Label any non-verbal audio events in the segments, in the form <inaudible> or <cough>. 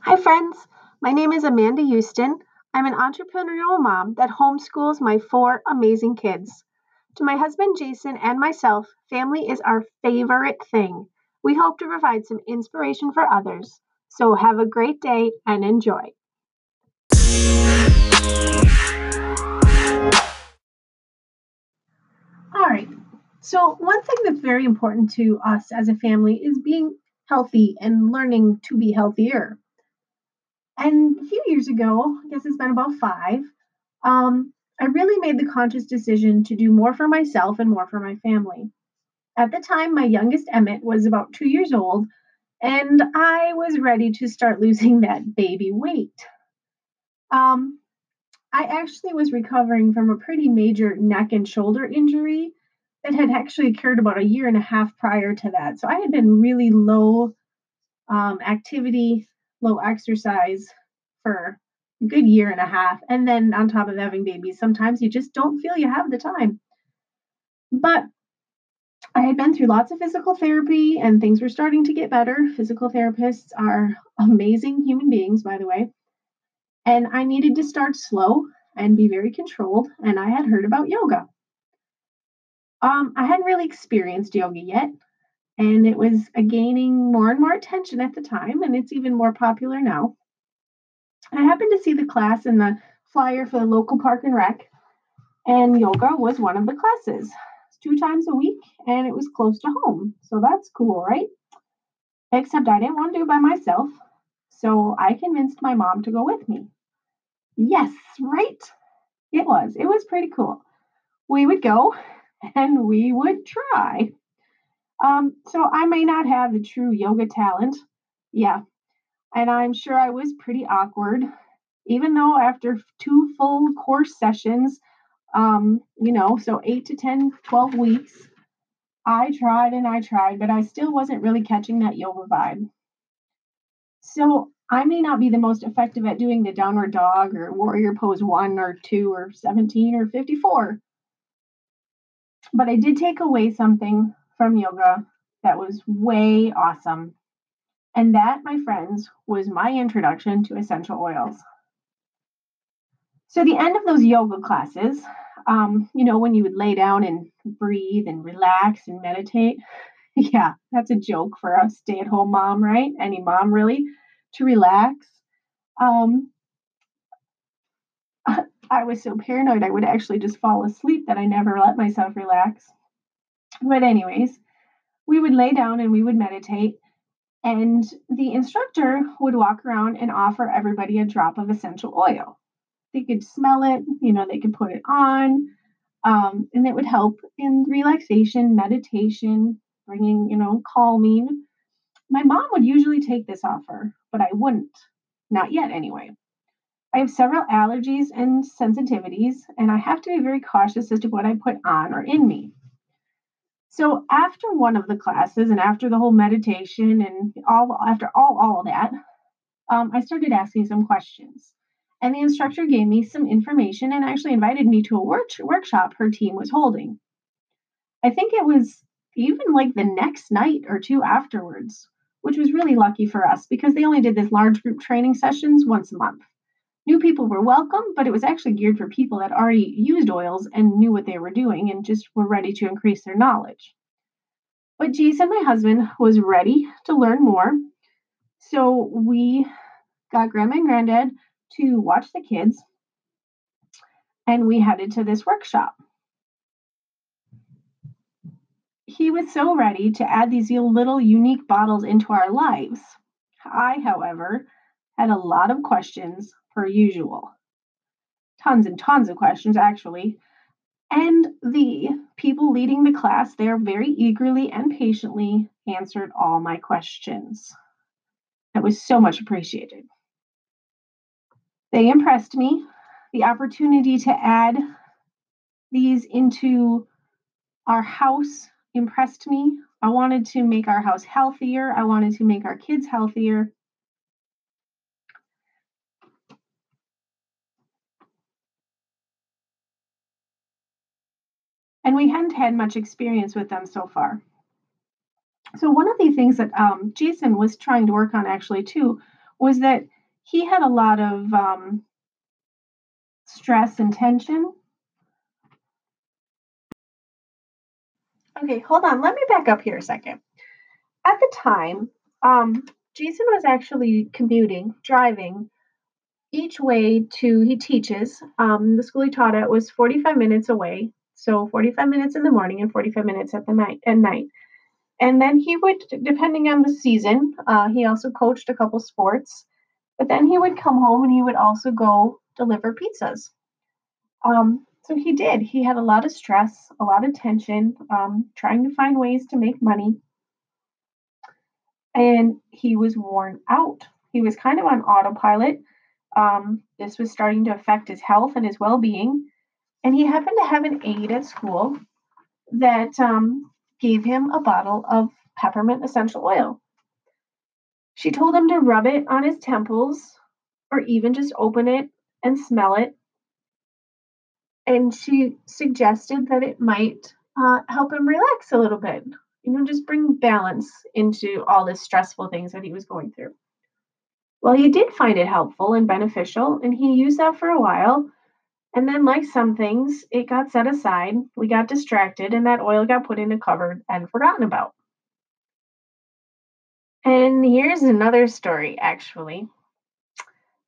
Hi, friends. My name is Amanda Houston. I'm an entrepreneurial mom that homeschools my four amazing kids. To my husband Jason and myself, family is our favorite thing. We hope to provide some inspiration for others. So have a great day and enjoy. All right. So, one thing that's very important to us as a family is being healthy and learning to be healthier. And a few years ago, I guess it's been about five, um, I really made the conscious decision to do more for myself and more for my family. At the time, my youngest Emmett was about two years old, and I was ready to start <laughs> losing that baby weight. Um, I actually was recovering from a pretty major neck and shoulder injury that had actually occurred about a year and a half prior to that. So I had been really low um, activity, low exercise for a good year and a half. And then on top of having babies, sometimes you just don't feel you have the time. But I had been through lots of physical therapy and things were starting to get better. Physical therapists are <laughs> amazing human beings, by the way. And I needed to start slow and be very controlled. And I had heard about yoga. Um, I hadn't really experienced yoga yet, and it was uh, gaining more and more attention at the time, and it's even more popular now. I happened to see the class in the flyer for the local park and rec, and yoga was one of the classes. It's two times a week, and it was close to home, so that's cool, right? Except I didn't want to do it by myself, so I convinced my mom to go with me. Yes, right? It was. It was pretty cool. We would go and we would try. Um, so I may not have the true yoga talent. Yeah. And I'm sure I was pretty awkward, even though after two full course sessions, um, you know, so eight to 10, 12 weeks, I tried and I tried, but I still wasn't really catching that yoga vibe. So I may not be the most effective at doing the downward dog or warrior pose one or two or 17 or 54. But I did take away something from yoga that was way awesome. And that, my friends, was my introduction to essential oils. So, the end of those yoga classes, um, you know, when you would lay down and breathe and relax and meditate, <laughs> yeah, that's a joke for a stay at home mom, right? Any mom, really, to relax. Um, <laughs> I was so paranoid I would actually just fall asleep that I never let myself relax. But, anyways, we would lay down and we would meditate, and the instructor would walk around and offer everybody a drop of essential oil. They could smell it, you know, they could put it on, um, and it would help in relaxation, meditation, bringing, you know, calming. My mom would usually take this offer, but I wouldn't. Not yet, anyway. I have several allergies and sensitivities, and I have to be very cautious as to what I put on or in me. So after one of the classes and after the whole meditation and all after all all of that, um, I started asking some questions. And the instructor gave me some information and actually invited me to a work- workshop her team was holding. I think it was even like the next night or two afterwards, which was really lucky for us because they only did this large group training sessions once a month. New people were welcome, but it was actually geared for people that already used oils and knew what they were doing and just were ready to increase their knowledge. But Jason, my husband, was ready to learn more. So we got grandma and granddad to watch the kids and we headed to this workshop. He was so ready to add these little unique bottles into our lives. I, however, had a lot of questions per usual. Tons and tons of questions, actually. And the people leading the class there very eagerly and patiently answered all my questions. That was so much appreciated. They impressed me. The opportunity to add these into our house impressed me. I wanted to make our house healthier. I wanted to make our kids healthier. And we hadn't had much experience with them so far. So one of the things that um, Jason was trying to work on actually too was that he had a lot of um, stress and tension. Okay, hold on. Let me back up here a second. At the time, um, Jason was actually commuting, driving each way to, he teaches. Um, the school he taught at was 45 minutes away. So 45 minutes in the morning and 45 minutes at the night at night. And then he would, depending on the season, uh, he also coached a couple sports. But then he would come home and he would also go deliver pizzas. Um, so he did. He had a lot of stress, a lot of tension, um, trying to find ways to make money. And he was worn out. He was kind of on autopilot. Um, this was starting to affect his health and his well being. And he happened to have an aide at school that um, gave him a bottle of peppermint essential oil. She told him to rub it on his temples or even just open it and smell it. And she suggested that it might uh, help him relax a little bit, you know, just bring balance into all the stressful things that he was going through. Well, he did find it helpful and beneficial, and he used that for a while. And then, like some things, it got set aside, we got distracted, and that oil got put in a cupboard and forgotten about. And here's another story, actually.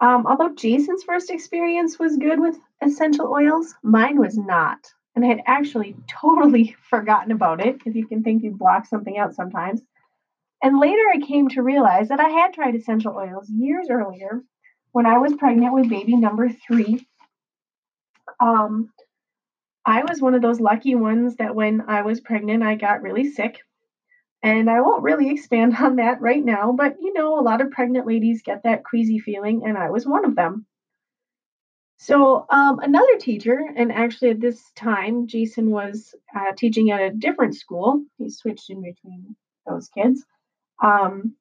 Um, although Jason's first experience was good with essential oils, mine was not. And I had actually <laughs> totally forgotten about it. If you can think you block something out sometimes. And later I came to realize that I had tried essential oils years earlier when I was pregnant with baby number three. Um, I was one of those lucky ones that when I was pregnant, I got really sick. And I won't really expand <laughs> on that right now, but you know, a lot of pregnant ladies get that queasy feeling, and I was one of them. So, um, another teacher, and actually at this time, Jason was uh, teaching at a different school. He switched in between those kids. Um,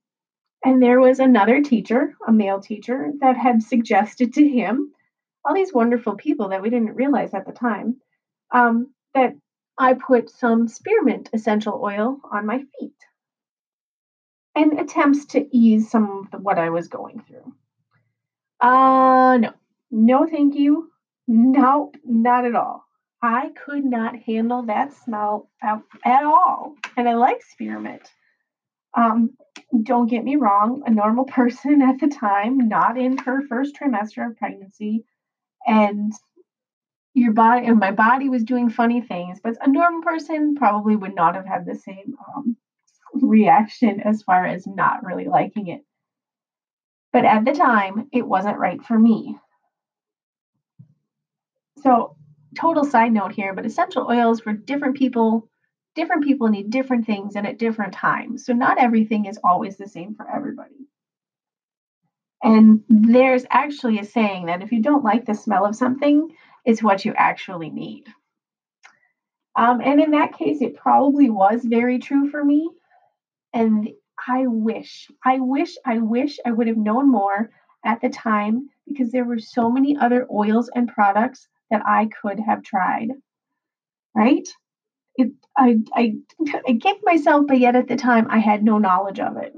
and there was another teacher, a male teacher, that had suggested to him all these wonderful people that we didn't realize at the time um, that I put some spearmint essential oil on my feet and attempts to ease some of the, what I was going through. Uh, no, no, thank you. Nope, not at all. I could not handle that smell at, at all. And I like spearmint. Um, don't get me wrong, a normal <laughs> person at the time, not in her first trimester of pregnancy, and your body and my body was doing funny things, but a normal person probably would not have had the same um, reaction as far as not really liking it. But at the time, it wasn't right for me. So, total side note here, but essential oils for different people different people need different things and at different times. So not everything is always the same for everybody. And there's actually a saying that if you don't like the smell of something, it's what you actually need. Um, and in that case, it probably was very true for me. And I wish, I wish, I wish I would have known more at the time because there were so many other oils and products that I could have tried. Right? it, I, I, <laughs> I kicked myself, but yet at the time I had no knowledge of it.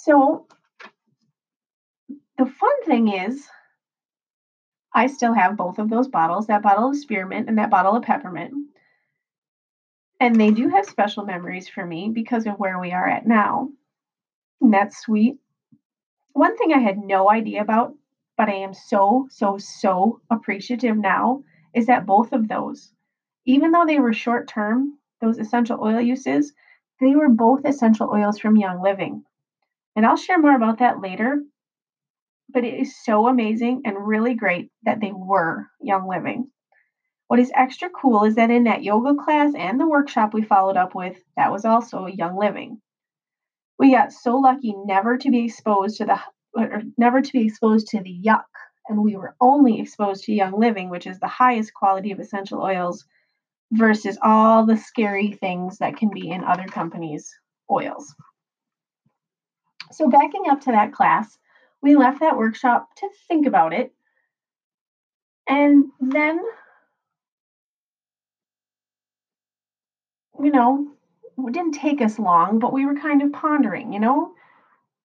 So the fun thing is, I still have both of those bottles that bottle of spearmint and that bottle of peppermint. And they do have special memories for me because of where we are at now. And that's sweet. One thing I had no idea about, but I am so, so, so appreciative now is that both of those even though they were short term, those essential oil uses, they were both essential oils from Young Living. And I'll share more about that later. But it is so amazing and really great that they were Young Living. What is extra cool is that in that yoga class and the workshop we followed up with, that was also Young Living. We got so lucky never to be exposed to the or never to be exposed to the yuck, and we were only exposed to Young Living, which is the highest quality of essential oils versus all the scary things that can be in other companies' oils. So, backing up to that class, we left that workshop to think about it. And then, you know, it didn't take us long, but we were kind of pondering, you know,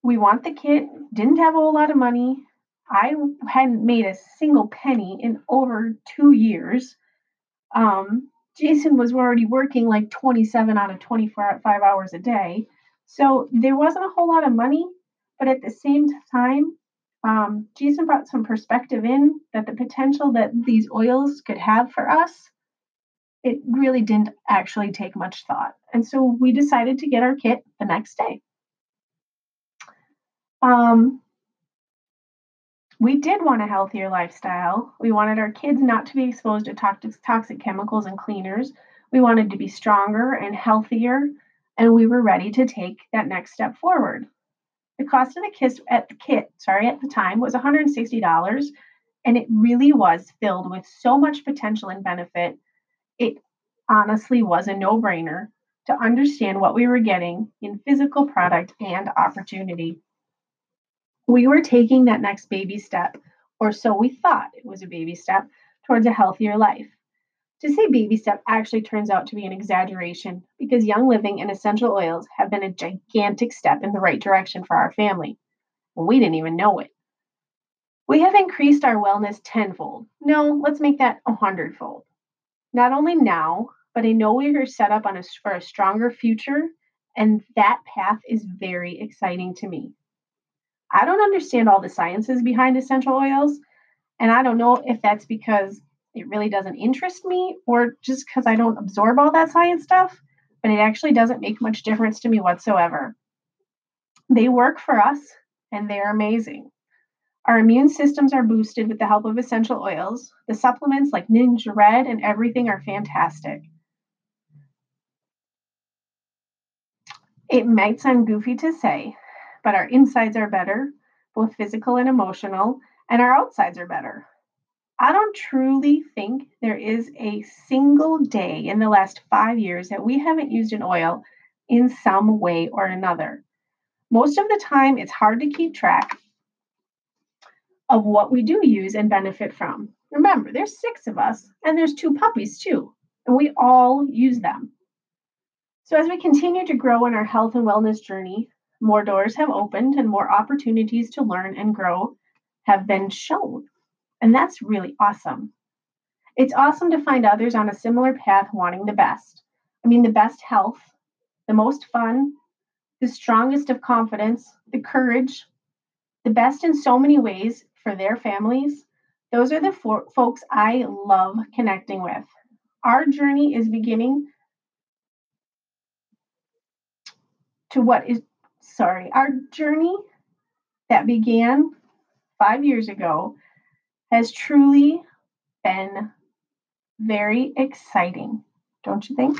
we want the kit, didn't have a whole lot of money. I hadn't made a single penny in over two years. Um, Jason was already working like 27 out of 25 hours a day. So there wasn't a whole lot of money, but at the same time, um, Jason brought some perspective in that the potential that these oils could have for us, it really didn't actually take much thought. And so we decided to get our kit the next day. Um, we did want a healthier lifestyle. We wanted our kids not to be exposed to toxic, toxic chemicals and cleaners. We wanted to be stronger and healthier, and we were ready to take that next step forward. The cost of the kit at the kit, sorry, at the time was $160, and it really was filled with so much potential and benefit. It honestly was a no-brainer to understand what we were getting in physical product and opportunity we were taking that next baby step, or so we thought it was a baby step, towards a healthier life. To say baby step actually turns out to be an exaggeration because Young Living and essential oils have been a gigantic step in the right direction for our family. we didn't even know it. We have increased our wellness tenfold. No, let's make that a hundredfold. Not only now, but I know we are set up on a, for a stronger future, and that path is very exciting to me. I don't understand all the sciences behind essential oils. And I don't know if that's because it really doesn't interest me or just because I don't absorb all that science stuff, but it actually doesn't make much difference to me whatsoever. They work for us and they're amazing. Our immune systems are boosted with the help of essential oils. The supplements like NingXia Red and everything are fantastic. It might sound goofy to say, but our insides are better, both physical and emotional, and our outsides are better. I don't truly think there is a single day in the last five years that we haven't used an oil in some way or another. Most of the time, it's hard to keep track of what we do use and benefit from. Remember, there's six of us, and there's two puppies too, and we all use them. So, as we continue to grow in our health and wellness journey, more doors have opened and more opportunities to learn and grow have been shown. And that's really awesome. It's awesome to find others on a similar path wanting the best. I mean, the best health, the most fun, the strongest of confidence, the courage, the best in so many ways for their families. Those are the fo- folks I love connecting with. Our journey is beginning to what is sorry, our journey that began five years ago has truly been very exciting, don't you think?